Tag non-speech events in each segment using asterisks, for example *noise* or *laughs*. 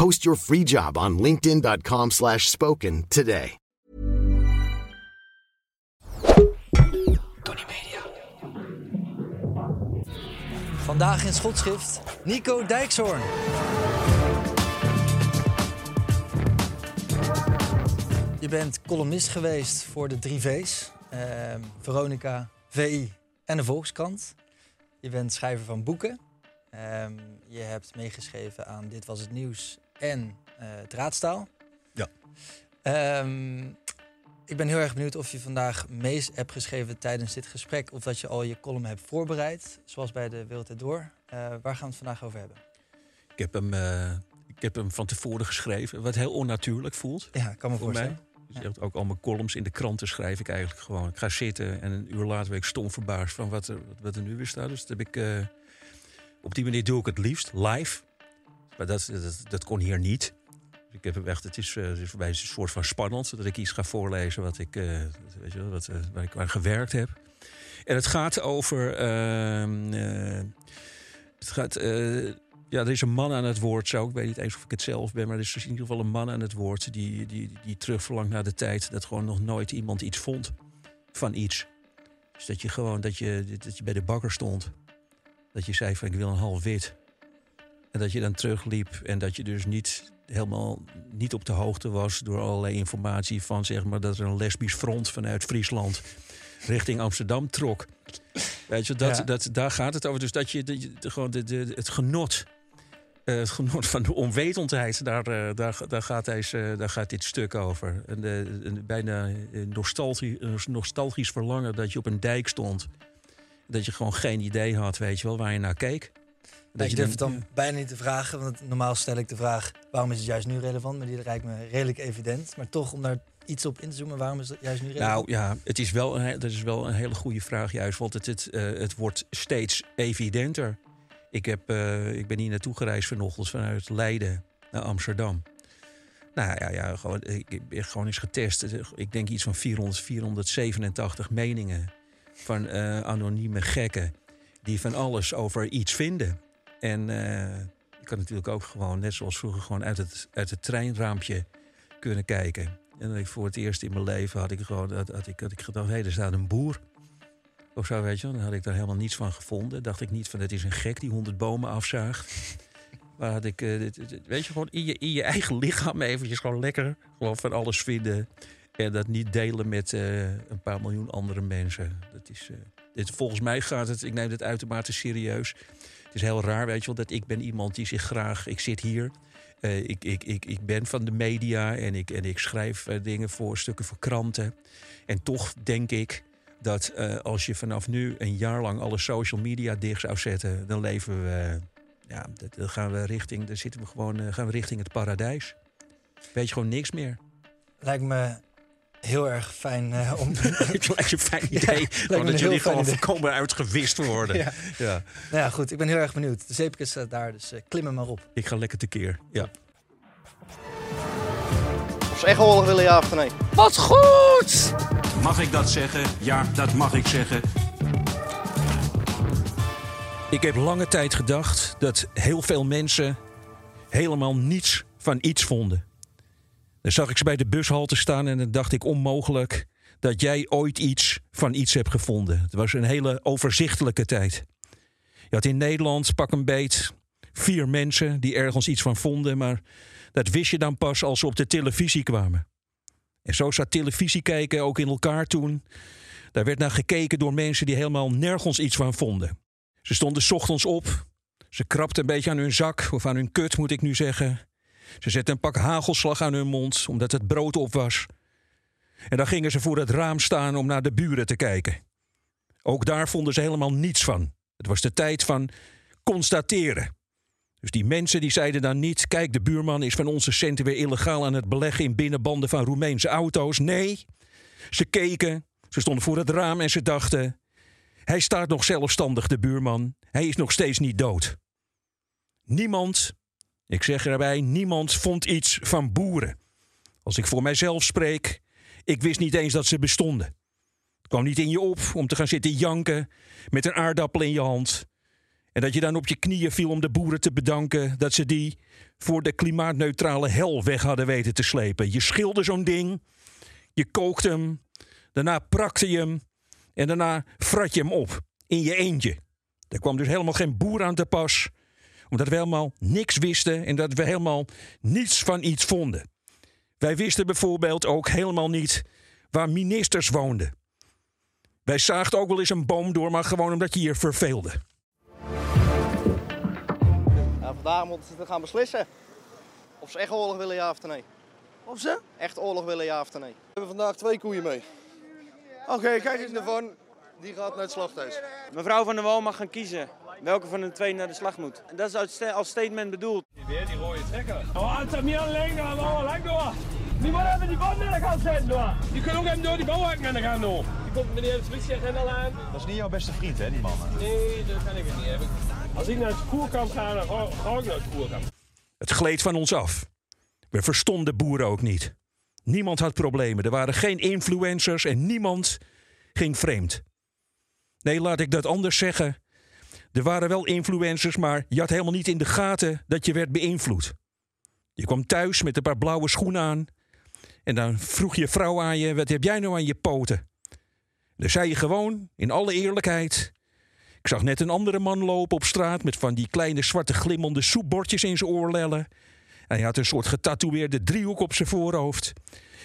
Post your free job on linkedin.com slash spoken today. Tony Media. Vandaag in schotschrift Nico Dijkshoorn. Je bent columnist geweest voor de drie V's. ehm, Veronica, VI en de Volkskrant. Je bent schrijver van boeken. Ehm, je hebt meegeschreven aan Dit Was Het Nieuws en eh het Raadstaal. Ja. Ehm, ik ben heel erg benieuwd of je vandaag mee hebt geschreven tijdens dit gesprek... of dat je al je column hebt voorbereid, zoals bij de Wereld Door. Eh waar gaan we het vandaag over hebben? Ik heb hem, eh, ik heb hem van tevoren geschreven, wat heel onnatuurlijk voelt Ja, kan me voor mij. voorstellen. Dus echt ook al mijn columns in de kranten schrijf ik eigenlijk gewoon. Ik ga zitten en een uur later ben ik stom verbaasd van wat er, wat er nu weer staat. Dus dat heb ik, op die manier doe ik het liefst, live. Maar dat, dat, kon hier niet. Dus ik heb echt, het is, eh, het is voor mij een soort van spannend dat ik iets ga voorlezen wat ik, eh, weet je wel, wat, eh, waar ik aan gewerkt heb. En het gaat over. ehm, eh, het gaat. ja, er is een man aan het woord, zo. Ik weet niet eens of ik het zelf ben, maar er is dus in ieder geval een man aan het woord die, die, die terugverlangt naar de tijd dat gewoon nog nooit iemand iets vond van iets. Dus dat je gewoon dat je, dat je bij de bakker stond. Dat je zei van ik wil een half wit. En dat je dan terugliep en dat je dus niet helemaal niet op de hoogte was door allerlei informatie van zeg maar dat er een lesbisch front vanuit Friesland richting Amsterdam trok. Weet je, dat, Ja. dat, daar gaat het over. Dus dat je, de, gewoon de, de, het genot, eh, het genot van de onwetendheid, daar, eh, daar, daar, gaat, deze, daar gaat dit stuk over. En een bijna eh, nostalgie, een nostalgisch verlangen dat je op een dijk stond. Dat je gewoon geen idee had, weet je wel, waar je naar keek. Dat ik durf het dan bijna niet te vragen, want normaal stel ik de vraag... waarom is het juist nu relevant? Maar die lijkt me redelijk evident. Maar toch, om daar iets op in te zoomen, waarom is het juist nu relevant? Nou ja, het is wel een, dat is wel een hele goede vraag juist. Want het, het, eh, het wordt steeds evidenter. Ik, heb, eh, ik ben hier naartoe gereisd vanochtend vanuit Leiden naar Amsterdam. Nou ja, ja gewoon, ik ben gewoon eens getest. Ik denk iets van 400, 487 meningen van eh, anonieme gekken... die van alles over iets vinden. En eh je kan natuurlijk ook gewoon, net zoals vroeger... gewoon uit het, uit het treinraampje kunnen kijken. En ik voor het eerst in mijn leven had ik gewoon had, had ik, had ik gedacht, hé, er staat een boer. Of zo, weet je. Dan had ik daar helemaal niets van gevonden. Dacht ik niet van, het is een gek die honderd bomen afzaagt. *laughs* Maar had ik, eh, weet je, gewoon in je, in je eigen lichaam eventjes gewoon lekker gewoon van alles vinden. En dat niet delen met eh, een paar miljoen andere mensen. Dat is, dit, volgens mij gaat het, ik neem dit uitermate serieus. Het is heel raar, weet je wel, dat ik ben iemand die zich graag... Ik zit hier, eh, ik, ik, ik, ik ben van de media en ik, en ik schrijf eh, dingen voor stukken voor kranten. En toch denk ik dat eh, als je vanaf nu een jaar lang alle social media dicht zou zetten... dan leven we, ja, dan gaan we richting, dan zitten we gewoon, gaan we richting het paradijs. Weet je gewoon niks meer. Lijkt me heel erg fijn eh, om... *laughs* Het lijkt je een fijn *laughs* Ja, idee. een dat jullie gewoon voorkomen uitgewist worden. *laughs* Ja. ja. nou ja, goed. Ik ben heel erg benieuwd. De zeepkist staat daar, dus eh, klim maar op. Ik ga lekker tekeer. Ja. Of ze echt oorlog willen, ja of nee? Wat goed! Mag ik dat zeggen? Ja, dat mag ik zeggen. Ik heb lange tijd gedacht dat heel veel mensen helemaal niets van iets vonden. Dan zag ik ze bij de bushalte staan en dan dacht ik onmogelijk dat jij ooit iets van iets hebt gevonden. Het was een hele overzichtelijke tijd. Je had in Nederland pak een beet vier mensen die ergens iets van vonden, maar dat wist je dan pas als ze op de televisie kwamen. En zo zat televisie kijken ook in elkaar toen. Daar werd naar gekeken door mensen die helemaal nergens iets van vonden. Ze stonden ochtends op. Ze krabden een beetje aan hun zak, of aan hun kut moet ik nu zeggen. Ze zetten een pak hagelslag aan hun mond, omdat het brood op was. En dan gingen ze voor het raam staan om naar de buren te kijken. Ook daar vonden ze helemaal niets van. Het was de tijd van constateren. Dus die mensen die zeiden dan niet: kijk, de buurman is van onze centen weer illegaal aan het beleggen in binnenbanden van Roemeense auto's. Nee, ze keken, ze stonden voor het raam en ze dachten: hij staat nog zelfstandig, de buurman. Hij is nog steeds niet dood. Niemand, ik zeg erbij, niemand vond iets van boeren. Als ik voor mijzelf spreek, ik wist niet eens dat ze bestonden. Het kwam niet in je op om te gaan zitten janken met een aardappel in je hand. En dat je dan op je knieën viel om de boeren te bedanken dat ze die voor de klimaatneutrale hel weg hadden weten te slepen. Je schilde zo'n ding, je kookte hem, daarna prakte je hem en daarna frat je hem op in je eentje. Er kwam dus helemaal geen boer aan te pas, omdat we helemaal niks wisten en dat we helemaal niets van iets vonden. Wij wisten bijvoorbeeld ook helemaal niet waar ministers woonden. Wij zaagden ook wel eens een boom door, maar gewoon omdat je je verveelde. Nou, vandaag moeten ze gaan beslissen of ze echt oorlog willen, ja of nee. Of ze? Echt oorlog willen, ja of nee. We hebben vandaag twee koeien mee. Oké, kijk eens. daarvan die gaat naar het slachthuis. Mevrouw van der Wal mag gaan kiezen welke van de twee naar de slag moet. En dat is als sta- als statement bedoeld. Weer die rode trekker. Oh, achter mir länger, lang door. Die willen even die banden aan de kant zetten door. Die kunnen ook even door die bouwhakken aan de kant door. Die komt meneer de politieagent al aan. Dat is niet jouw beste vriend, hè, die man? Nee, dat kan ik het niet hebben. Als ik naar het voerkamp ga, dan ga ga ik naar het voerkamp. Het gleed van ons af. We verstonden boeren ook niet. Niemand had problemen. Er waren geen influencers en niemand ging vreemd. Nee, laat ik dat anders zeggen. Er waren wel influencers, maar je had helemaal niet in de gaten dat je werd beïnvloed. Je kwam thuis met een paar blauwe schoenen aan. En dan vroeg je vrouw aan je: wat heb jij nou aan je poten? Dan zei je gewoon, in alle eerlijkheid. Ik zag net een andere man lopen op straat met van die kleine zwarte glimmende soepbordjes in zijn oorlellen. En hij had een soort getatoeëerde driehoek op zijn voorhoofd.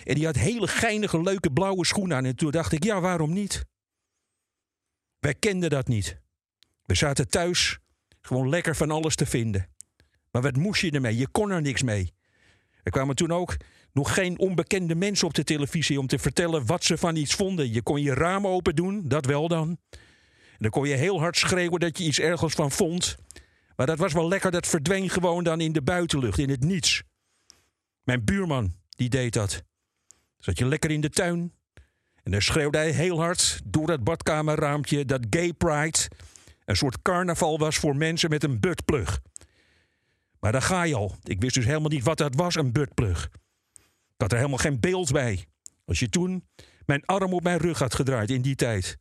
En die had hele geinige, leuke blauwe schoenen aan. En toen dacht ik, ja, waarom niet? Wij kenden dat niet. We zaten thuis gewoon lekker van alles te vinden. Maar wat moest je ermee? Je kon er niks mee. Er kwamen toen ook nog geen onbekende mensen op de televisie om te vertellen wat ze van iets vonden. Je kon je raam open doen, dat wel dan. En dan kon je heel hard schreeuwen dat je iets ergens van vond. Maar dat was wel lekker, dat verdween gewoon dan in de buitenlucht, in het niets. Mijn buurman, die deed dat. Zat je lekker in de tuin. En dan schreeuwde hij heel hard door het badkamerraampje dat gay pride een soort carnaval was voor mensen met een buttplug. Maar daar ga je al. Ik wist dus helemaal niet wat dat was, een buttplug. Ik had er helemaal geen beeld bij. Als je toen mijn arm op mijn rug had gedraaid in die tijd,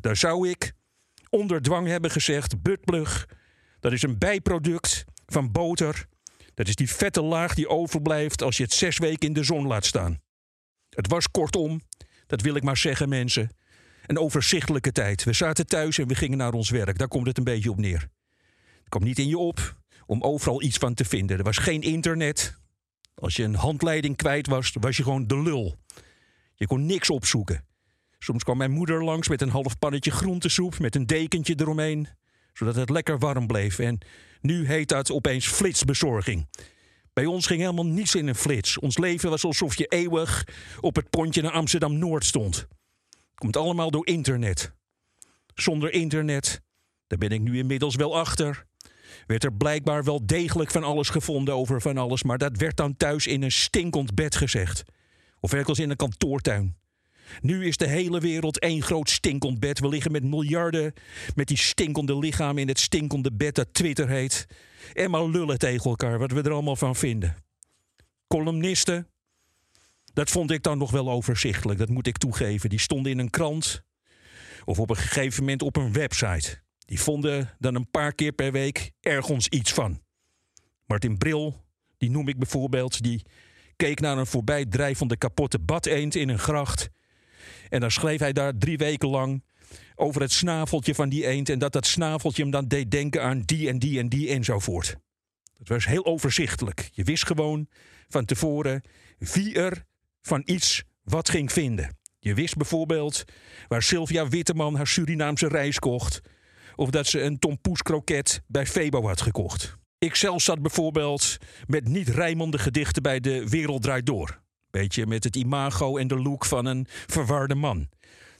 dan zou ik onder dwang hebben gezegd: buttplug, dat is een bijproduct van boter. Dat is die vette laag die overblijft als je het zes weken in de zon laat staan. Het was kortom, dat wil ik maar zeggen, mensen, een overzichtelijke tijd. We zaten thuis en we gingen naar ons werk. Daar komt het een beetje op neer. Het kwam niet in je op om overal iets van te vinden. Er was geen internet. Als je een handleiding kwijt was, was je gewoon de lul. Je kon niks opzoeken. Soms kwam mijn moeder langs met een half pannetje groentesoep met een dekentje eromheen, zodat het lekker warm bleef. En nu heet dat opeens flitsbezorging. Bij ons ging helemaal niets in een flits. Ons leven was alsof je eeuwig op het pontje naar Amsterdam Noord stond. Komt allemaal door internet. Zonder internet, daar ben ik nu inmiddels wel achter. Werd er blijkbaar wel degelijk van alles gevonden over van alles, maar dat werd dan thuis in een stinkend bed gezegd. Of ergens in een kantoortuin. Nu is de hele wereld één groot stinkend bed. We liggen met miljarden met die stinkende lichamen in het stinkende bed dat Twitter heet. En maar lullen tegen elkaar, wat we er allemaal van vinden. Columnisten, dat vond ik dan nog wel overzichtelijk, dat moet ik toegeven. Die stonden in een krant of op een gegeven moment op een website. Die vonden dan een paar keer per week ergens iets van. Martin Bril, die noem ik bijvoorbeeld, die keek naar een voorbijdrijvende kapotte badeend in een gracht. En dan schreef hij daar drie weken lang over het snaveltje van die eend. En dat dat snaveltje hem dan deed denken aan die en die en die enzovoort. Het was heel overzichtelijk. Je wist gewoon van tevoren wie er van iets wat ging vinden. Je wist bijvoorbeeld waar Sylvia Witteman haar Surinaamse reis kocht. Of dat ze een tompoes kroket bij Febo had gekocht. Ik zelf zat bijvoorbeeld met niet rijmende gedichten bij De Wereld Draait Door. Beetje met het imago en de look van een verwarde man.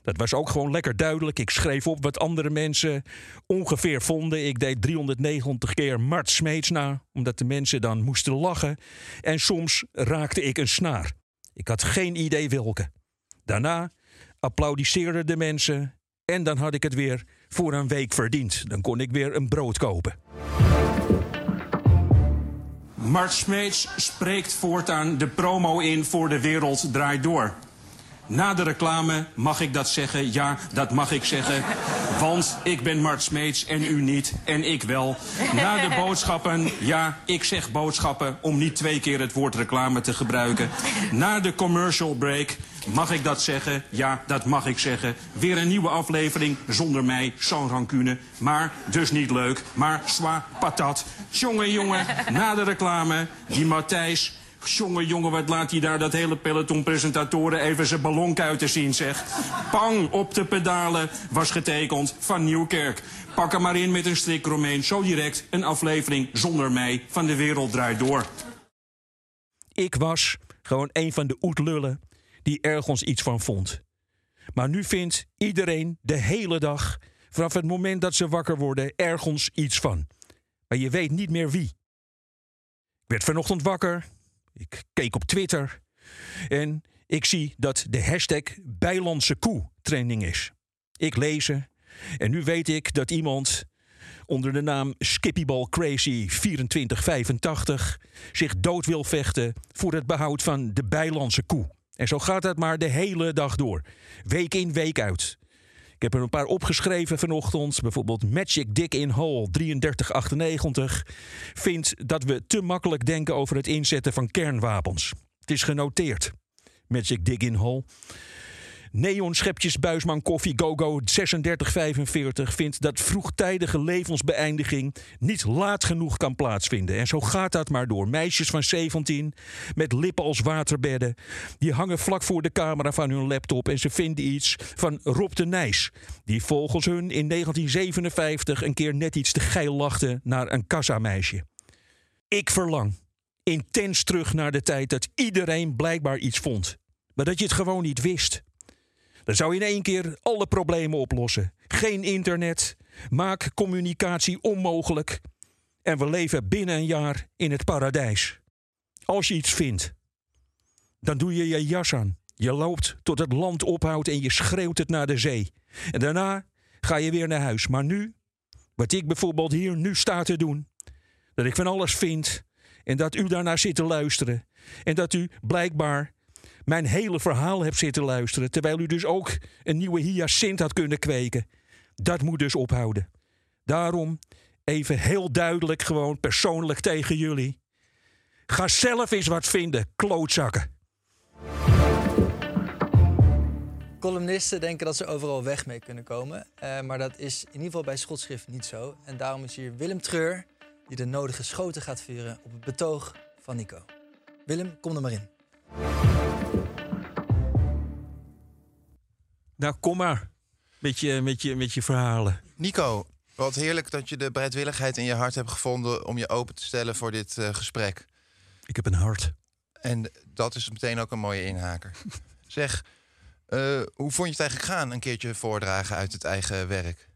Dat was ook gewoon lekker duidelijk. Ik schreef op wat andere mensen ongeveer vonden. Ik deed 390 keer Mart Smeets na, omdat de mensen dan moesten lachen. En soms raakte ik een snaar. Ik had geen idee welke. Daarna applaudisseerden de mensen en dan had ik het weer voor een week verdiend. Dan kon ik weer een brood kopen. Mart Smeets spreekt voortaan de promo in voor De Wereld Draait Door. Na de reclame mag ik dat zeggen, ja, dat mag ik zeggen. Want ik ben Mart Smeets en u niet, en ik wel. Na de boodschappen, ja, ik zeg boodschappen... om niet twee keer het woord reclame te gebruiken. Na de commercial break mag ik dat zeggen, ja, dat mag ik zeggen. Weer een nieuwe aflevering zonder mij, sans rancune. Maar, dus niet leuk, maar zwa patat. Jongen, jongen, na de reclame, die Matthijs... Jongen, jongen, wat laat hij daar dat hele peloton presentatoren even zijn ballonkuiten zien, zeg. Pang op de pedalen was getekend van Nieuwkerk. Pak hem maar in met een strik Romein. Zo direct een aflevering zonder mij van De Wereld Draait Door. Ik was gewoon een van de oetlullen die ergens iets van vond. Maar nu vindt iedereen de hele dag, vanaf het moment dat ze wakker worden, ergens iets van. Maar je weet niet meer wie. Ik werd vanochtend wakker. Ik keek op Twitter. En ik zie dat de hashtag Bijlandse koe trending is. Ik lees. En nu weet ik dat iemand onder de naam Skippyball Crazy 2485 zich dood wil vechten voor het behoud van de Bijlandse koe. En zo gaat het maar de hele dag door. Week in, week uit. Ik heb er een paar opgeschreven vanochtend. Bijvoorbeeld Magic Dick in Hall 3398 vindt dat we te makkelijk denken over het inzetten van kernwapens. Het is genoteerd. Magic Dick in Hall. Neon Schepjes Buisman Koffie GoGo 3645 vindt dat vroegtijdige levensbeëindiging niet laat genoeg kan plaatsvinden. En zo gaat dat maar door. Meisjes van 17 met lippen als waterbedden, die hangen vlak voor de camera van hun laptop en ze vinden iets van Rob de Nijs, die volgens hun in 1957 een keer net iets te geil lachte naar een kassameisje. Ik verlang intens terug naar de tijd dat iedereen blijkbaar iets vond, maar dat je het gewoon niet wist. Dan zou je in één keer alle problemen oplossen. Geen internet, maak communicatie onmogelijk. En we leven binnen een jaar in het paradijs. Als je iets vindt, dan doe je je jas aan. Je loopt tot het land ophoudt en je schreeuwt het naar de zee. En daarna ga je weer naar huis. Maar nu, wat ik bijvoorbeeld hier nu sta te doen, dat ik van alles vind en dat u daarnaar zit te luisteren en dat u blijkbaar mijn hele verhaal hebt zitten luisteren, terwijl u dus ook een nieuwe hyacint had kunnen kweken. Dat moet dus ophouden. Daarom even heel duidelijk, gewoon persoonlijk tegen jullie. Ga zelf eens wat vinden, klootzakken. Columnisten denken dat ze overal weg mee kunnen komen. Uh, maar dat is in ieder geval bij schotschrift niet zo. En daarom is hier Willem Treur die de nodige schoten gaat vuren op het betoog van Nico. Willem, kom er maar in. Nou, kom maar met je, met je, met je verhalen. Nico, wat heerlijk dat je de bereidwilligheid in je hart hebt gevonden om je open te stellen voor dit uh, gesprek. Ik heb een hart. En dat is meteen ook een mooie inhaker. *laughs* zeg, uh, hoe vond je het eigenlijk gaan, een keertje voordragen uit het eigen werk?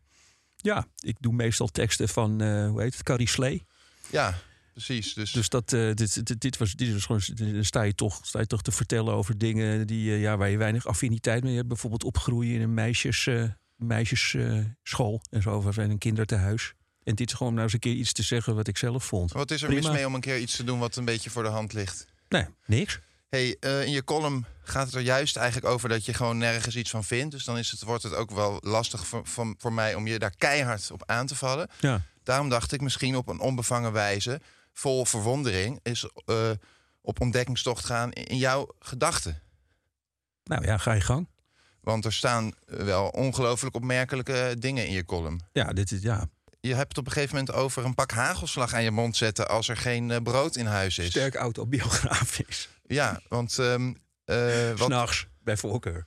Ja, ik doe meestal teksten van, uh, hoe heet het, Carrie Slee. Ja, precies. Dus, dus dat, uh, dit, dit, dit, was, dit was gewoon, dan sta je, toch, sta je toch te vertellen over dingen die, uh, ja, waar je weinig affiniteit mee hebt. Bijvoorbeeld opgroeien in een meisjes, uh, meisjesschool en zo, of in een kinderthuis. En dit is gewoon nou eens een keer iets te zeggen wat ik zelf vond. Wat is er Prima. mis mee om een keer iets te doen wat een beetje voor de hand ligt? Nee, niks. Hey, in je column gaat het er juist eigenlijk over dat je gewoon nergens iets van vindt. Dus dan is het, wordt het ook wel lastig voor, voor, voor mij om je daar keihard op aan te vallen. Ja. Daarom dacht ik misschien op een onbevangen wijze vol verwondering is uh, op ontdekkingstocht gaan in jouw gedachten. Nou ja, ga je gang. Want er staan wel ongelooflijk opmerkelijke dingen in je column. Ja, dit is ja. Je hebt het op een gegeven moment over een pak hagelslag aan je mond zetten als er geen brood in huis is. Sterk autobiografisch. Ja, want. *laughs* Um, uh, S'nachts. bij voorkeur.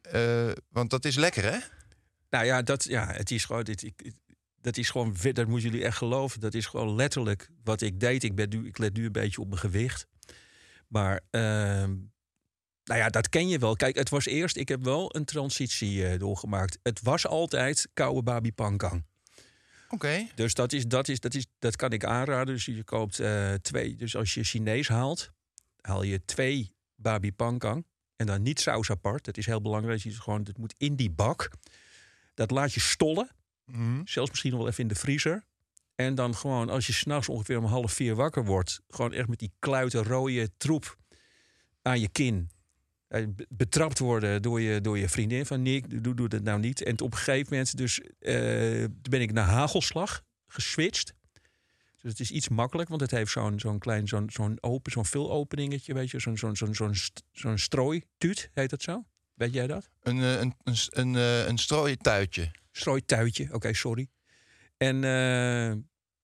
Eh, want dat is lekker, hè? Nou ja, dat, ja het is gewoon. Dit, ik, dat is gewoon. Dat moeten jullie echt geloven. Dat is gewoon letterlijk wat ik deed. Ik, ben nu, ik let nu een beetje op mijn gewicht. Maar. ehm, nou ja, dat ken je wel. Kijk, het was eerst. Ik heb wel een transitie eh, doorgemaakt. Het was altijd koude babi pankang. Oké. Dus dat, is, dat, is, dat, is, dat kan ik aanraden. Dus je koopt eh, twee. Dus als je Chinees haalt, haal je twee babi pankang. En dan niet saus apart. Dat is heel belangrijk. Je gewoon, het moet in die bak. Dat laat je stollen. Mhm. Zelfs misschien nog wel even in de vriezer. En dan gewoon, als je s'nachts ongeveer om half vier wakker wordt... gewoon echt met die kluiten rode troep aan je kin... eh, be- betrapt worden door je, door je vriendin van Nick, doe, doe dat nou niet. En op een gegeven moment dus, eh, ben ik naar hagelslag geswitcht. Dus het is iets makkelijk, want het heeft zo'n zo'n klein, zo'n zo'n open, zo'n vulopeningetje, weet je, zo'n zo'n zo'n zo'n zo'n strooituut, heet dat zo? Weet jij dat? Een, eh, een, een, een, een strooituitje. Strooituitje. Oké, sorry. En eh,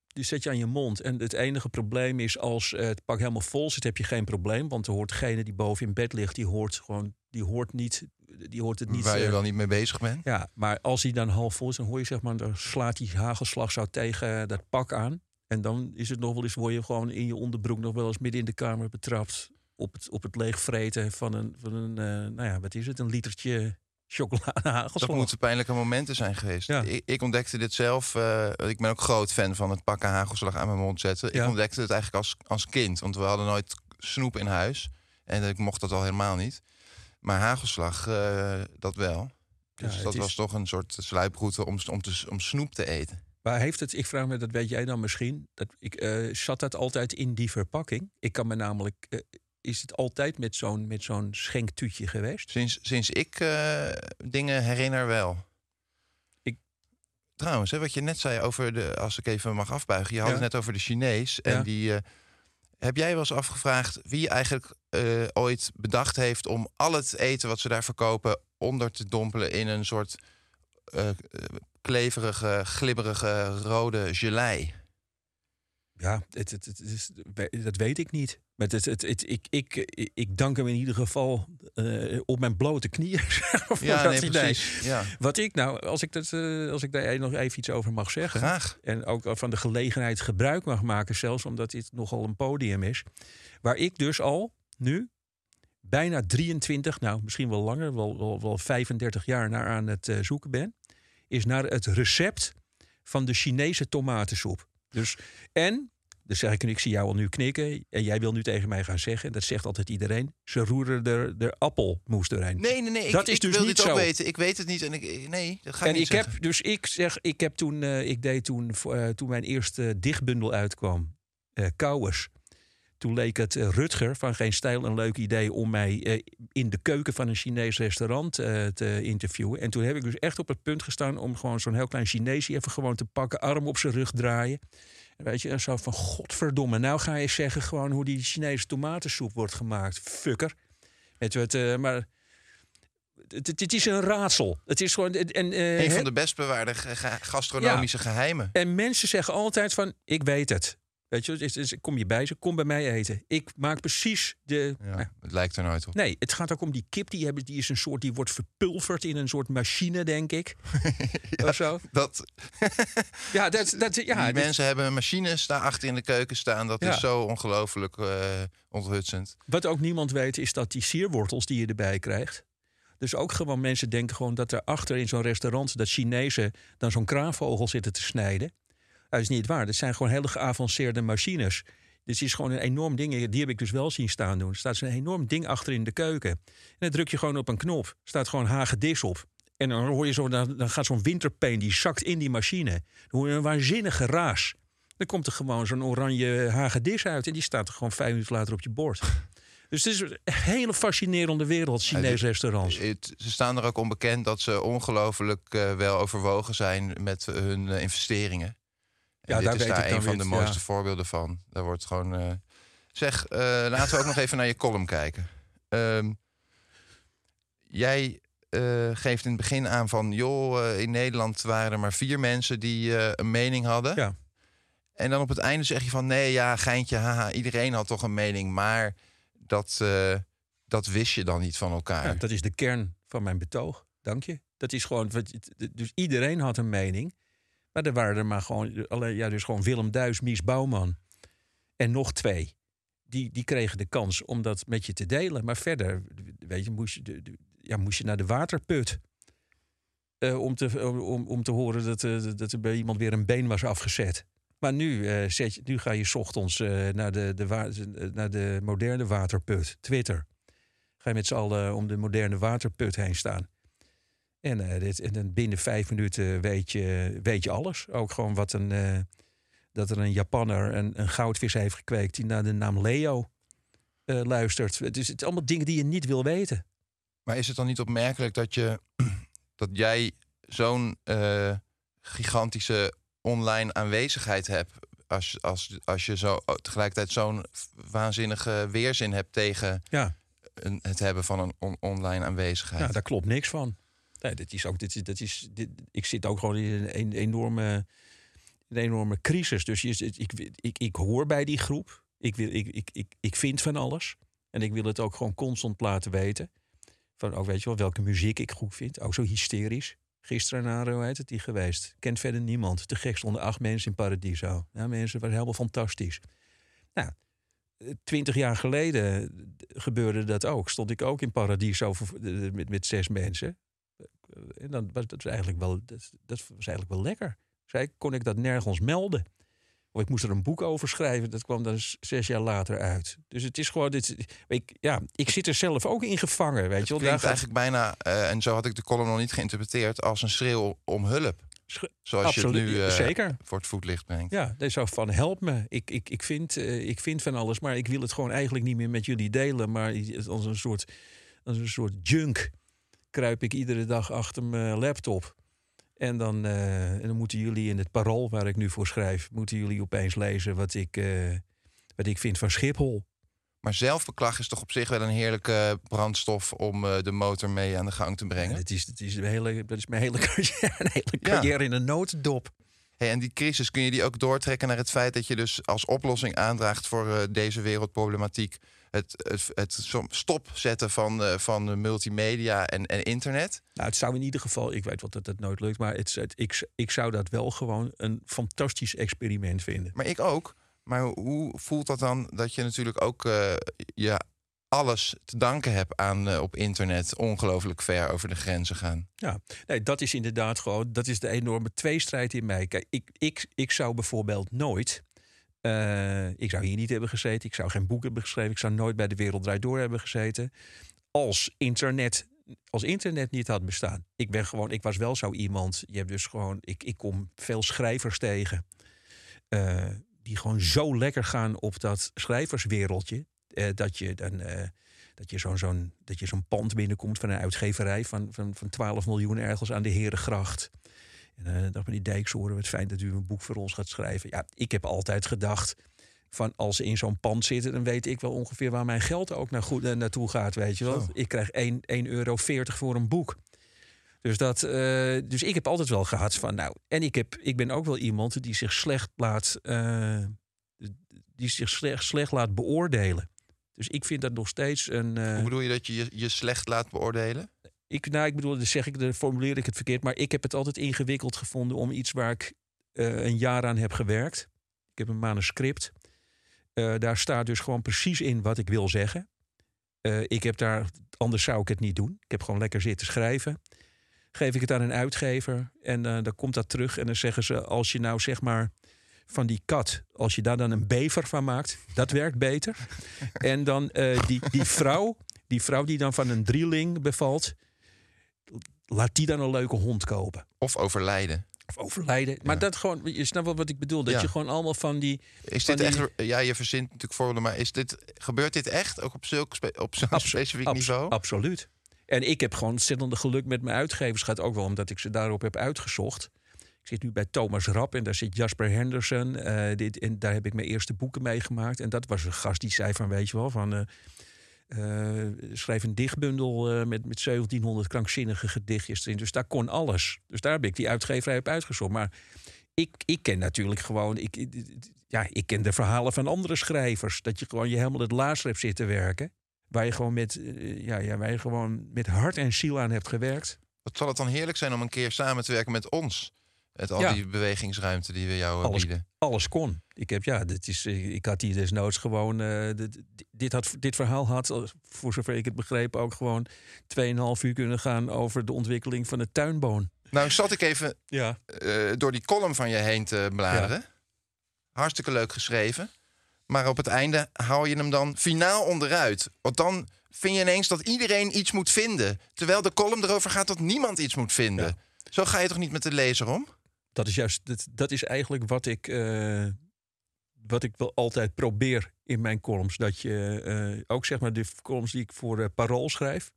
die zet je aan je mond. En het enige probleem is als het pak helemaal vol zit, heb je geen probleem. Want er hoort degene die boven in bed ligt, die hoort gewoon, die hoort niet, die hoort het niet. waar je eh, wel niet mee bezig bent. Ja, maar als hij dan half vol is, dan hoor je zeg maar, dan slaat die hagelslag zo tegen eh, dat pak aan. En dan is het nog wel eens, word je gewoon in je onderbroek nog wel eens midden in de kamer betrapt. Op het, op het leegvreten van een, van een nou ja, wat is het, een litertje chocolade hagelslag. *laughs* Dat moeten pijnlijke momenten zijn geweest. Ja. Ik, ik ontdekte dit zelf. eh, ik ben ook groot fan van het pakken hagelslag aan mijn mond zetten. Ja. Ik ontdekte het eigenlijk als, als kind. Want we hadden nooit snoep in huis. En ik mocht dat al helemaal niet. Maar hagelslag, eh, dat wel. Dus dat is- was toch een soort sluiproute om, om, te, om snoep te eten. Maar heeft het, ik vraag me, dat weet jij dan misschien, dat, ik, eh, zat dat altijd in die verpakking? Ik kan me namelijk, is het altijd met zo'n met zo'n schenktuutje geweest? Sinds, sinds ik eh, dingen herinner wel. Ik- Trouwens, hè, wat je net zei over de, als ik even mag afbuigen, je had Ja. het net over de Chinees. En Ja. die, eh, heb jij wel eens afgevraagd wie eigenlijk eh, ooit bedacht heeft om al het eten wat ze daar verkopen onder te dompelen in een soort kleverige, glibberige rode gelei? Ja, het, het, het is, dat weet ik niet. Maar het, het, het, ik, ik, ik dank hem in ieder geval eh, op mijn blote knieën. *laughs* Ja, dat nee, precies. Ja. Wat ik nou, als ik, dat, eh, als ik daar nog even iets over mag zeggen. Graag. En ook van de gelegenheid gebruik mag maken, zelfs omdat dit nogal een podium is. Waar ik dus al nu bijna 23, nou misschien wel langer, wel, wel, wel 35 jaar naar aan het eh, zoeken ben. Is naar het recept van de Chinese tomatensoep. Dus, en, zeg ik, en ik zie jou al nu knikken. En jij wil nu tegen mij gaan zeggen, dat zegt altijd iedereen. Ze roeren er de appelmoes doorheen. Nee, nee, nee. Ik, Dat is ik dus wil niet dit ook weten. Ik weet het niet. En ik, nee, dat ga ik en niet ik heb, dus ik zeg, ik heb toen, eh, ik deed toen, eh, toen mijn eerste dichtbundel uitkwam, eh Kouwers. Toen leek het eh, Rutger van Geen Stijl een leuk idee om mij eh, in de keuken van een Chinees restaurant eh, te interviewen. En toen heb ik dus echt op het punt gestaan om gewoon zo'n heel klein Chineesje even gewoon te pakken, arm op zijn rug draaien. En weet je, en zo van godverdomme, nou ga je zeggen gewoon hoe die Chinese tomatensoep wordt gemaakt. Fucker. Je wat, maar het, is een raadsel. Het is gewoon. En, Een van de best bewaarde gastronomische geheimen. En mensen zeggen altijd van, ik weet het. Weet je, kom je bij ze, kom bij mij eten. Ik maak precies de... Ja, Nou, het lijkt er nooit op. Nee, het gaat ook om die kip. Die, hebben, die is een soort, die wordt verpulverd in een soort machine, denk ik. *laughs* of zo. Dat, *laughs* Ja, dat, dat, ja, die mensen hebben machines daar achter in de keuken staan. Dat Ja. is zo ongelooflijk eh, onthutsend. Wat ook niemand weet, is dat die sierwortels die je erbij krijgt. Dus ook gewoon mensen denken gewoon dat er achter in zo'n restaurant... dat Chinezen dan zo'n kraanvogel zitten te snijden. Dat is niet waar. Dat zijn gewoon hele geavanceerde machines. Dus het is gewoon een enorm ding. Die heb ik dus wel zien staan doen. Er staat zo'n enorm ding achter in de keuken. En dan druk je gewoon op een knop. Er staat gewoon hagedis op. En dan hoor je zo, dan, dan gaat zo'n winterpeen, die zakt in die machine. Dan hoor je een waanzinnige raas. Dan komt er gewoon zo'n oranje hagedis uit. En die staat er gewoon vijf minuten later op je bord. Dus het is een hele fascinerende wereld, Chinees restaurants. Het- ze staan er ook onbekend dat ze ongelooflijk eh, wel overwogen zijn met hun eh, investeringen. Ja, dit daar is weet daar ik een van de mooiste ja. voorbeelden van. Daar wordt gewoon. eh, Zeg, eh, laten we ook nog even naar je column kijken. Ehm, jij eh, geeft in het begin aan van, joh, in Nederland waren er maar vier mensen die een mening hadden. Ja. En dan op het einde zeg je van, nee, ja, geintje, haha, iedereen had toch een mening, maar dat, dat wist je dan niet van elkaar. Ja, dat is de kern van mijn betoog. Dank je. Dat is gewoon. Dus iedereen had een mening. Maar er waren er maar gewoon. Ja, dus gewoon Willem Duis, Mies Bouwman. En nog twee. Die, die kregen de kans om dat met je te delen. Maar verder, weet je, moest je, de- ja, moest je naar de waterput. eh, om, te, om, om te horen dat, eh, dat er bij iemand weer een been was afgezet. Maar nu, eh, zet je, nu ga je ochtends naar, de, de, naar de moderne waterput, Twitter. Ga je met z'n allen om de moderne waterput heen staan. En, eh, dit, en dan binnen vijf minuten weet je, weet je alles. Ook gewoon wat een, eh, dat er een Japanner een, een goudvis heeft gekweekt die naar de naam Leo eh, luistert. Het is, het is allemaal dingen die je niet wil weten. Maar is het dan niet opmerkelijk dat, je, *clears throat* dat jij zo'n gigantische online aanwezigheid hebt... Als, als, als je zo tegelijkertijd zo'n waanzinnige weerzin hebt tegen Ja. een, het hebben van een on- online aanwezigheid? Ja, daar klopt niks van. Nee, dit is ook, dit, is- dat is, dit, ik zit ook gewoon in een, enorme, een enorme crisis. Dus je, ik, ik, ik hoor bij die groep. Ik, wil, ik, ik, ik, ik vind van alles. En ik wil het ook gewoon constant laten weten. Van ook weet je wel, welke muziek ik goed vind. Ook zo hysterisch. Gisteren naar, hoe heet het, die geweest. Kent verder niemand. Te gek stonden acht mensen in Paradiso. Mensen waren helemaal fantastisch. Nou, twintig jaar geleden gebeurde dat ook. Stond ik ook in Paradiso eh, met, met zes mensen. Eh, En dan was dat eigenlijk wel, dat, dat was eigenlijk wel lekker. Zij kon ik dat nergens melden. Of ik moest er een boek over schrijven. Dat kwam dan zes jaar later uit. Dus het is gewoon. Dit, ik, ja, ik zit er zelf ook in gevangen. Weet je wel. klinkt Daar gaat- eigenlijk bijna, eh, en zo had ik de column nog niet geïnterpreteerd, als een schreeuw om hulp. Zoals Absoluut, je het nu eh, zeker. voor het voetlicht brengt. Ja, dat is zo van help me. Ik, ik, ik, vind, ik vind van alles, maar ik wil het gewoon eigenlijk niet meer met jullie delen. Maar als een soort, als een soort junk kruip ik iedere dag achter mijn laptop. En dan, eh, en dan moeten jullie in het parool waar ik nu voor schrijf, moeten jullie opeens lezen wat ik, eh, wat ik vind van Schiphol. Maar zelfbeklag is toch op zich wel een heerlijke brandstof om eh, de motor mee aan de gang te brengen. Dat is, dat is, een hele, dat is mijn hele *laughs* carrière, een hele Ja. carrière in een notendop. Hey, en die crisis, kun je die ook doortrekken naar het feit dat je dus als oplossing aandraagt voor deze wereldproblematiek het, het, het stopzetten van, eh, van multimedia en, en internet? Nou, het zou in ieder geval, ik weet wel dat dat nooit lukt, maar het, het- ik, ik zou dat wel gewoon een fantastisch experiment vinden. Maar ik ook. Maar hoe voelt dat dan dat je natuurlijk ook eh, je alles te danken hebt aan eh, op internet ongelooflijk ver over de grenzen gaan? Ja, nee, dat is inderdaad gewoon, dat is de enorme tweestrijd in mij. Kijk, ik, ik, ik zou bijvoorbeeld nooit, eh, ik zou hier niet hebben gezeten, ik zou geen boek hebben geschreven, ik zou nooit bij de Wereld Draait Door hebben gezeten, als internet, als internet niet had bestaan. Ik ben gewoon, ik was wel zo iemand, je hebt dus gewoon, ik, ik kom veel schrijvers tegen, eh, die gewoon zo lekker gaan op dat schrijverswereldje, eh, dat je dan... dat je zo'n zo'n dat je zo'n pand binnenkomt van een uitgeverij van, van, van 12 miljoen ergens aan de Herengracht. En eh, dan meneer Dijks horen we het fijn dat u een boek voor ons gaat schrijven. Ja, ik heb altijd gedacht van als ze in zo'n pand zitten, dan weet ik wel ongeveer waar mijn geld ook naar goed, eh, naartoe gaat, weet je wel. Ik krijg 1,40 euro voor een boek. Dus, dat, eh, dus ik heb altijd wel gehad van, nou, en ik, heb, ik ben ook wel iemand die zich slecht laat, die zich slecht, slecht laat beoordelen. Dus ik vind dat nog steeds een. Hoe bedoel je dat je, je slecht laat beoordelen? Ik, nou, ik bedoel, dan zeg ik, dan formuleer ik het verkeerd. Maar ik heb het altijd ingewikkeld gevonden om iets waar ik eh, een jaar aan heb gewerkt. Ik heb een manuscript. Eh, daar staat dus gewoon precies in wat ik wil zeggen. Eh, ik heb daar, anders zou ik het niet doen. Ik heb gewoon lekker zitten schrijven. Geef ik het aan een uitgever en dan komt dat terug. En dan zeggen ze, als je nou zeg maar van die kat, als je daar dan een bever van maakt, dat werkt beter. en dan die, die vrouw, die vrouw die dan van een drieling bevalt, laat die dan een leuke hond kopen. Of overlijden? Of overlijden. Maar dat gewoon, je snapt wel wat ik bedoel. Dat Ja. je gewoon allemaal van die. Is dit die- echt, ja, je verzint natuurlijk voorbeelden, maar is dit, gebeurt dit echt ook op, zulk, spe- op zo'n Abso- specifiek abso- niveau? Absoluut. En ik heb gewoon ontzettende geluk met mijn uitgevers. Gaat ook wel omdat ik ze daarop heb uitgezocht. Ik zit nu bij Thomas Rapp en daar zit Jasper Henderson. eh, dit, en daar heb ik mijn eerste boeken meegemaakt. En dat was een gast die zei van, weet je wel, van... eh, eh, schrijf een dichtbundel eh, met, met 1700 krankzinnige gedichtjes erin. Dus daar kon alles. Dus daar heb ik die uitgeverij op uitgezocht. Maar ik, ik ken natuurlijk gewoon... Ik, ik- ja, ik ken de verhalen van andere schrijvers. Dat je gewoon je helemaal het laatst hebt zitten werken. Waar je gewoon met, eh, ja, ja, waar je gewoon met hart en ziel aan hebt gewerkt. Wat zal het dan heerlijk zijn om een keer samen te werken met ons? Met al Ja. die bewegingsruimte die we jou eh, Alles, bieden. alles kon. Ik, heb, ja, dit is, eh, ik had hier desnoods gewoon. eh, dit, dit, had, dit verhaal had, voor zover ik het begreep, ook gewoon 2,5 uur kunnen gaan over de ontwikkeling van de tuinboon. Nou, zat ik even Ja. door die column van je heen te bladeren. Hartstikke leuk geschreven. Maar op het einde haal je hem dan finaal onderuit. Want dan vind je ineens dat iedereen iets moet vinden. Terwijl de column erover gaat dat niemand iets moet vinden. Zo ga je toch niet met de lezer om? Dat is juist, dat, is eigenlijk wat ik, eh, wat ik wel altijd probeer in mijn columns. Dat je eh, ook zeg maar de columns die ik voor eh, Parool schrijf.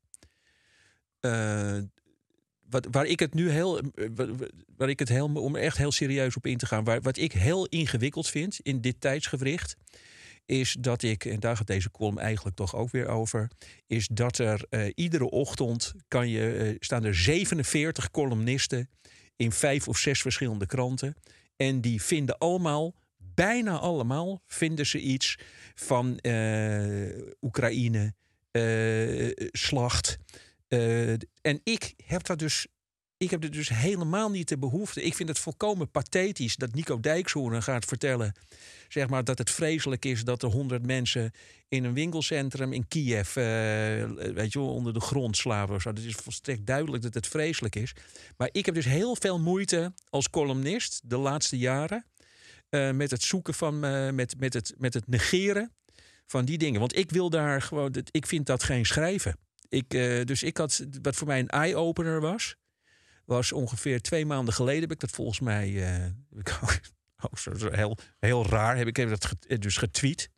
wat, waar ik het nu heel, wa- wa- waar ik het heel, om echt heel serieus op in te gaan, waar, wat ik heel ingewikkeld vind in dit tijdsgewricht, is dat ik, en daar gaat deze column eigenlijk toch ook weer over, is dat er iedere ochtend kan je, staan er 47 columnisten in vijf of zes verschillende kranten. En die vinden allemaal, bijna allemaal, vinden ze iets van eh, Oekraïne, eh, slacht. Eh, en ik heb dat dus. Ik heb er dus helemaal niet de behoefte. Ik vind het volkomen pathetisch dat Nico Dijkshoorn gaat vertellen. Zeg maar dat het vreselijk is dat er honderd mensen in een winkelcentrum in Kiev. eh, weet je onder de grond slapen. of zo. Het is volstrekt duidelijk dat het vreselijk is. Maar ik heb dus heel veel moeite als columnist de laatste jaren. eh, met het zoeken van. eh, met, met, het, met het negeren van die dingen. Want ik wil daar gewoon. dat- Ik vind dat geen schrijven. Ik, dus ik had. Wat voor mij een eye-opener was. Was ongeveer twee maanden geleden. Heb ik dat volgens mij. eh, *laughs* oh, zo, heel, heel raar. Heb ik heb dat dus getweet.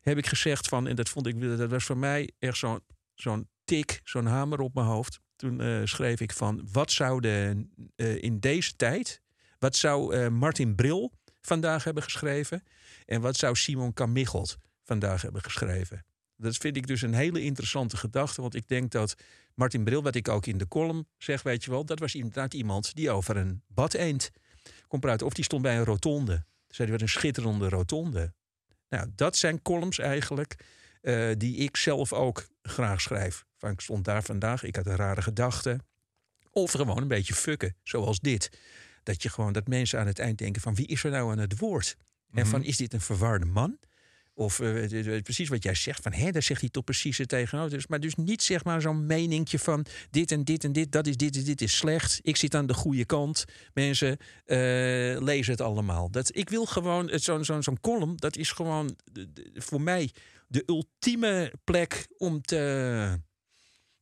Heb ik gezegd van. En dat vond ik. Dat was voor mij echt zo'n zo'n tik. Zo'n hamer op mijn hoofd. Toen eh, schreef ik van. Wat zou de, eh, in deze tijd. Wat zou Martin Bril vandaag hebben geschreven? En wat zou Simon Kamichelt vandaag hebben geschreven? Dat vind ik dus een hele interessante gedachte. Want ik denk dat Martin Bril, wat ik ook in de column zeg, weet je wel, dat was inderdaad iemand die over een bad eend kon praten. Of die stond bij een rotonde. Zei wat een schitterende rotonde. Nou, dat zijn columns eigenlijk eh, die ik zelf ook graag schrijf. Van, ik stond daar vandaag, ik had een rare gedachte. Of gewoon een beetje fucken, zoals dit. Dat je gewoon dat mensen aan het eind denken van wie is er nou aan het woord? En van is dit een verwarde man? Of eh, precies wat jij zegt, van hè, daar zegt hij toch precies het tegenover. Dus, maar dus niet zeg maar zo'n meningje van dit en dit en dit, dat is dit en dit is slecht. Ik zit aan de goede kant. Mensen, eh, lezen het allemaal. Dat, ik wil gewoon, zo'n zo'n column, dat is gewoon voor mij de ultieme plek om te,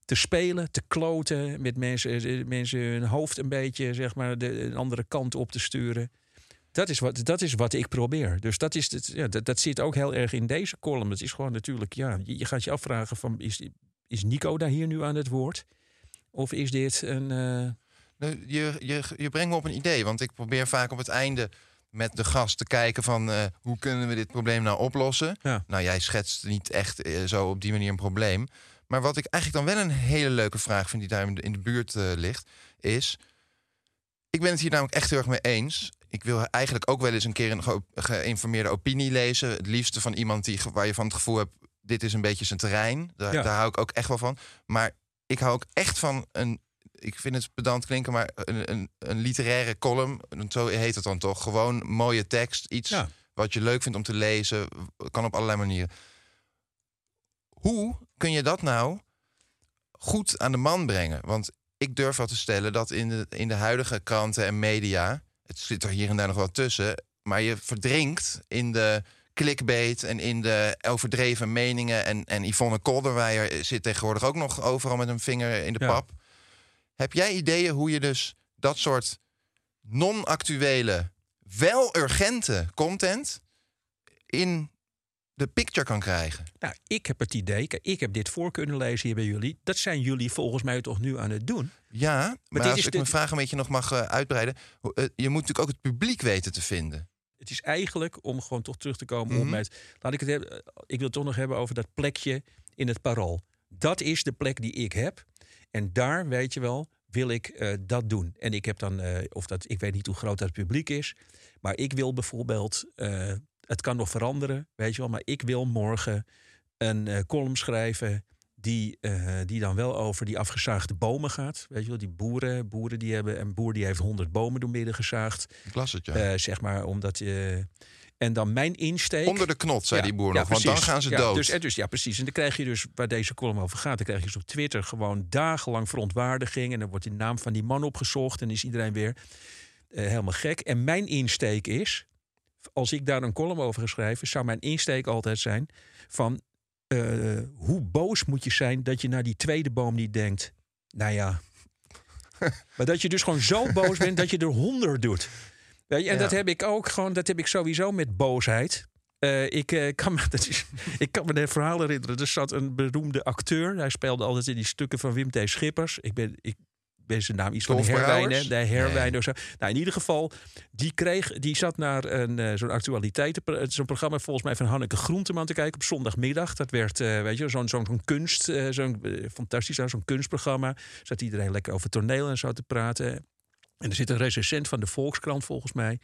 te spelen, te kloten met mensen, eh, mensen hun hoofd een beetje, zeg maar, de, andere kant op te sturen. Dat is wat, dat is wat ik probeer. Dus dat, is het, ja, dat, dat zit ook heel erg in deze column. Het is gewoon natuurlijk, ja, je, je gaat je afvragen van, is, is Nico daar hier nu aan het woord? Of is dit een... eh, Nou, Je, je, je brengt me op een idee, want ik probeer vaak op het einde met de gast te kijken van eh, hoe kunnen we dit probleem nou oplossen. Ja. Nou, jij schetst niet echt eh, zo op die manier een probleem. Maar wat ik eigenlijk dan wel een hele leuke vraag vind die daar in de, in de buurt ligt, is... Ik ben het hier namelijk echt heel erg mee eens. Ik wil eigenlijk ook wel eens een keer een ge- geïnformeerde opinie lezen. Het liefste van iemand die, waar je van het gevoel hebt... dit is een beetje zijn terrein. Daar, Ja. daar hou ik ook echt wel van. Maar ik hou ook echt van een... Ik vind het pedant klinken, maar een, een, een literaire column... zo heet het dan toch. Gewoon mooie tekst. Iets Ja. wat je leuk vindt om te lezen. Kan op allerlei manieren. Hoe kun je dat nou goed aan de man brengen? Want ik durf wel te stellen dat in de, in de huidige kranten en media... het zit er hier en daar nog wel tussen... maar je verdrinkt in de clickbait en in de overdreven meningen... en, en Yvonne Kolderweijer zit tegenwoordig ook nog overal met een vinger in de Ja. pap. Heb jij ideeën hoe je dus dat soort non-actuele, wel urgente content... in de picture kan krijgen? Nou, ik heb het idee, ik heb dit voor kunnen lezen hier bij jullie. Dat zijn jullie volgens mij toch nu aan het doen? Ja, maar, dit als is ik de- mijn vraag een beetje nog mag eh, uitbreiden... eh, je moet natuurlijk ook het publiek weten te vinden. Het is eigenlijk, om gewoon toch terug te komen Mhm. op met... Laat ik het hebben, eh, ik wil het toch nog hebben over dat plekje in het parool. Dat is de plek die ik heb. En daar, weet je wel, wil ik dat doen. En ik heb dan, of dat, ik weet niet hoe groot dat publiek is. Maar ik wil bijvoorbeeld, het kan nog veranderen, weet je wel. Maar ik wil morgen een eh, column schrijven die, eh, die dan wel over die afgezaagde bomen gaat. Weet je wel, die boeren, boeren die hebben... Een boer die heeft 100 bomen doormidden gezaagd. Ik las het, ja. Eh, zeg maar, omdat je... En dan mijn insteek... Onder de knot, zei die boer nog, want dan gaan ze ja, dood. Dus, en dus, ja, precies. En dan krijg je dus, waar deze column over gaat... dan krijg je dus op Twitter gewoon dagenlang verontwaardiging... en dan wordt de naam van die man opgezocht... en is iedereen weer helemaal gek. En mijn insteek is... als ik daar een column over ga schrijven... zou mijn insteek altijd zijn van... eh, hoe boos moet je zijn dat je naar die tweede boom niet denkt... nou ja... *laughs* maar dat je dus gewoon zo boos bent dat je er honderd doet... Weet je, en Ja. dat heb ik ook gewoon, dat heb ik sowieso met boosheid. Eh, ik, eh, kan me, *laughs* dat is, ik kan me een verhaal herinneren. Er zat een beroemde acteur. Hij speelde altijd in die stukken van Wim T. Schippers. Ik ben, ik ben zijn naam iets van Herwijnen. De Herwijnen Nee. of zo. Nou, in ieder geval, die, kreeg, die zat naar een, eh, zo'n actualiteiten, zo'n programma volgens mij van Hanneke Groenteman te kijken op zondagmiddag. Dat werd, eh, weet je, zo'n zo'n zo'n kunst, eh, zo'n eh, fantastisch, zo'n kunstprogramma. Zat iedereen lekker over toneel en zo te praten. En er zit een recensent van de Volkskrant volgens mij.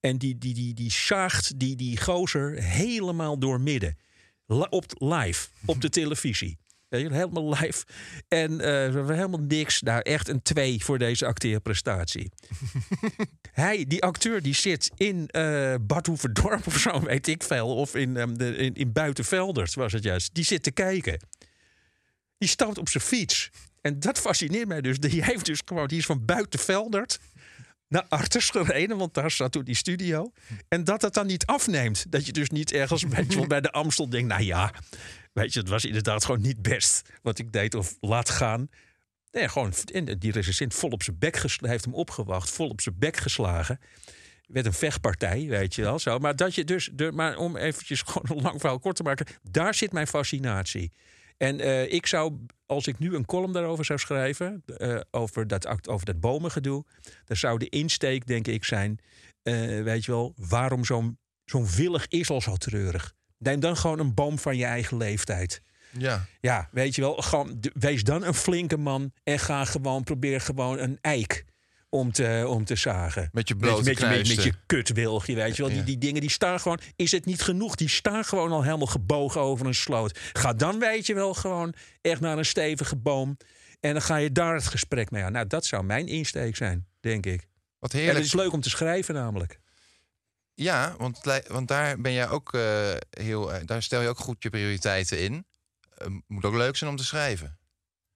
En die, die, die, die zaagt die, die gozer helemaal door midden. La- op live, op de *laughs* televisie. Helemaal *laughs* live. En eh, we hebben helemaal niks. Nou, echt een twee voor deze acteerprestatie. *laughs* Hij, die acteur, die zit in eh Bad Hoeverdorp of zo, weet ik veel. Of in, ehm, de, in, in Buitenveldert was het juist. Die zit te kijken. Die stapt op zijn fiets. En dat fascineert mij dus. Die *laughs* heeft dus gewoon, die is van Buitenveldert naar Arters gereden, want daar zat toen die studio. En dat dat dan niet afneemt. Dat je dus niet ergens bij de Amstel denkt, nou ja, weet je, het was inderdaad gewoon niet best wat ik deed of laat gaan. Nee, gewoon, en die recensent vol op zijn bek geslagen, heeft hem opgewacht, vol op zijn bek geslagen. Werd een vechtpartij, weet je wel. Zo. Maar, dat je dus, de, maar om eventjes *laughs* gewoon een lang verhaal kort te maken, daar zit mijn fascinatie. En eh, ik zou, als ik nu een column daarover zou schrijven, eh, over, dat, over dat bomengedoe, dan zou de insteek, denk ik, zijn, eh, weet je wel, waarom zo'n zo'n willig is al zo treurig? Neem dan gewoon een boom van je eigen leeftijd. Ja. Ja, weet je wel, gewoon, wees dan een flinke man en ga gewoon, probeer gewoon een eik om te, om te zagen. Met je met, blote met, je- met, met je kutwilgje, weet je wel. Die, die dingen die staan gewoon, is het niet genoeg? Die staan gewoon al helemaal gebogen over een sloot. Ga dan, weet je wel, gewoon echt naar een stevige boom. En dan ga je daar het gesprek mee aan. Nou, dat zou mijn insteek zijn, denk ik. Wat En heerlijk. het is leuk om te schrijven namelijk. Ja, want, het want daar ben jij ook eh, heel. eh, daar stel je ook goed je prioriteiten in. Eh, moet ook leuk zijn om te schrijven.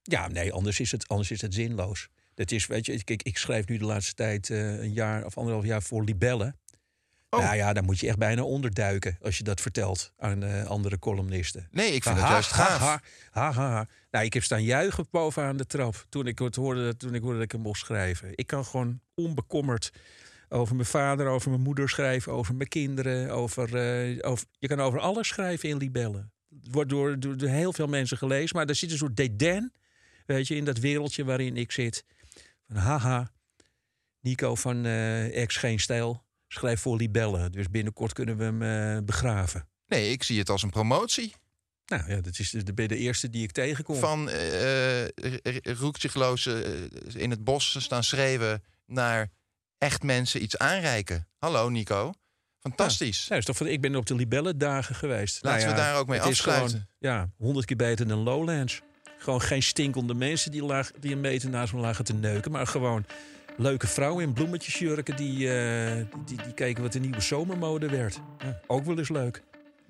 Ja, nee, anders is het, anders is het zinloos. Dat is, weet je, kijk, ik schrijf nu de laatste tijd een jaar of anderhalf jaar voor Libelle. Oh. Nou ja, daar moet je echt bijna onderduiken als je dat vertelt aan andere columnisten. Nee, ik vind het juist ha, gaaf. Ha, ha, ha, ha. Nou, ik heb staan juichen bovenaan de trap toen ik, het hoorde, toen ik hoorde dat ik hem mocht schrijven. Ik kan gewoon onbekommerd over mijn vader, over mijn moeder schrijven, over mijn kinderen. Over, eh, over, je kan over alles schrijven in Libelle. Het wordt door, door, door heel veel mensen gelezen, maar er zit een soort dédain, weet je, in dat wereldje waarin ik zit. Van haha, Nico van eh Ex Geen Stijl schrijft voor Libelle. Dus binnenkort kunnen we hem eh, begraven. Nee, ik zie het als een promotie Nou ja, dat is de, je de eerste die ik tegenkom. van roekzichtloos eh, in het bos staan schreeuwen naar echt mensen iets aanreiken. Hallo Nico, fantastisch. Ja, is toch ik ben op de Libelle dagen geweest. Nou Laten we daar ook mee afsluiten. Gewoon, ja, honderd keer beter dan Lowlands. Gewoon geen stinkende mensen die, laag, die een meter naast me lagen te neuken. Maar gewoon leuke vrouwen in bloemetjesjurken die, eh, die, die keken wat de nieuwe zomermode werd. Ja, ook wel eens leuk.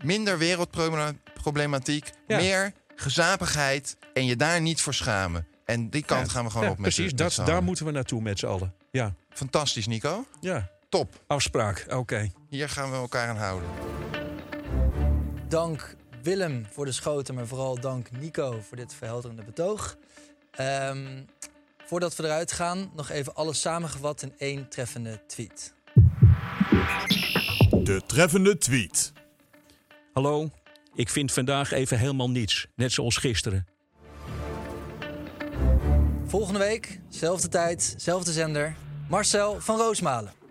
Minder wereldproblematiek, Ja. meer gezapigheid en je daar niet voor schamen. En die kant gaan we gewoon op met Precies, dat, daar moeten we naartoe met z'n allen. Ja, Fantastisch, Nico. ja. Top. afspraak. Oké. Hier gaan we elkaar aan houden. Dank Willem voor de schoten, maar vooral dank Nico voor dit verhelderende betoog. Ehm, voordat we eruit gaan, nog even alles samengevat in één treffende tweet. De treffende tweet. Hallo, ik vind vandaag even helemaal niets. Net zoals gisteren. Volgende week, zelfde tijd, zelfde zender. Marcel van Roosmalen.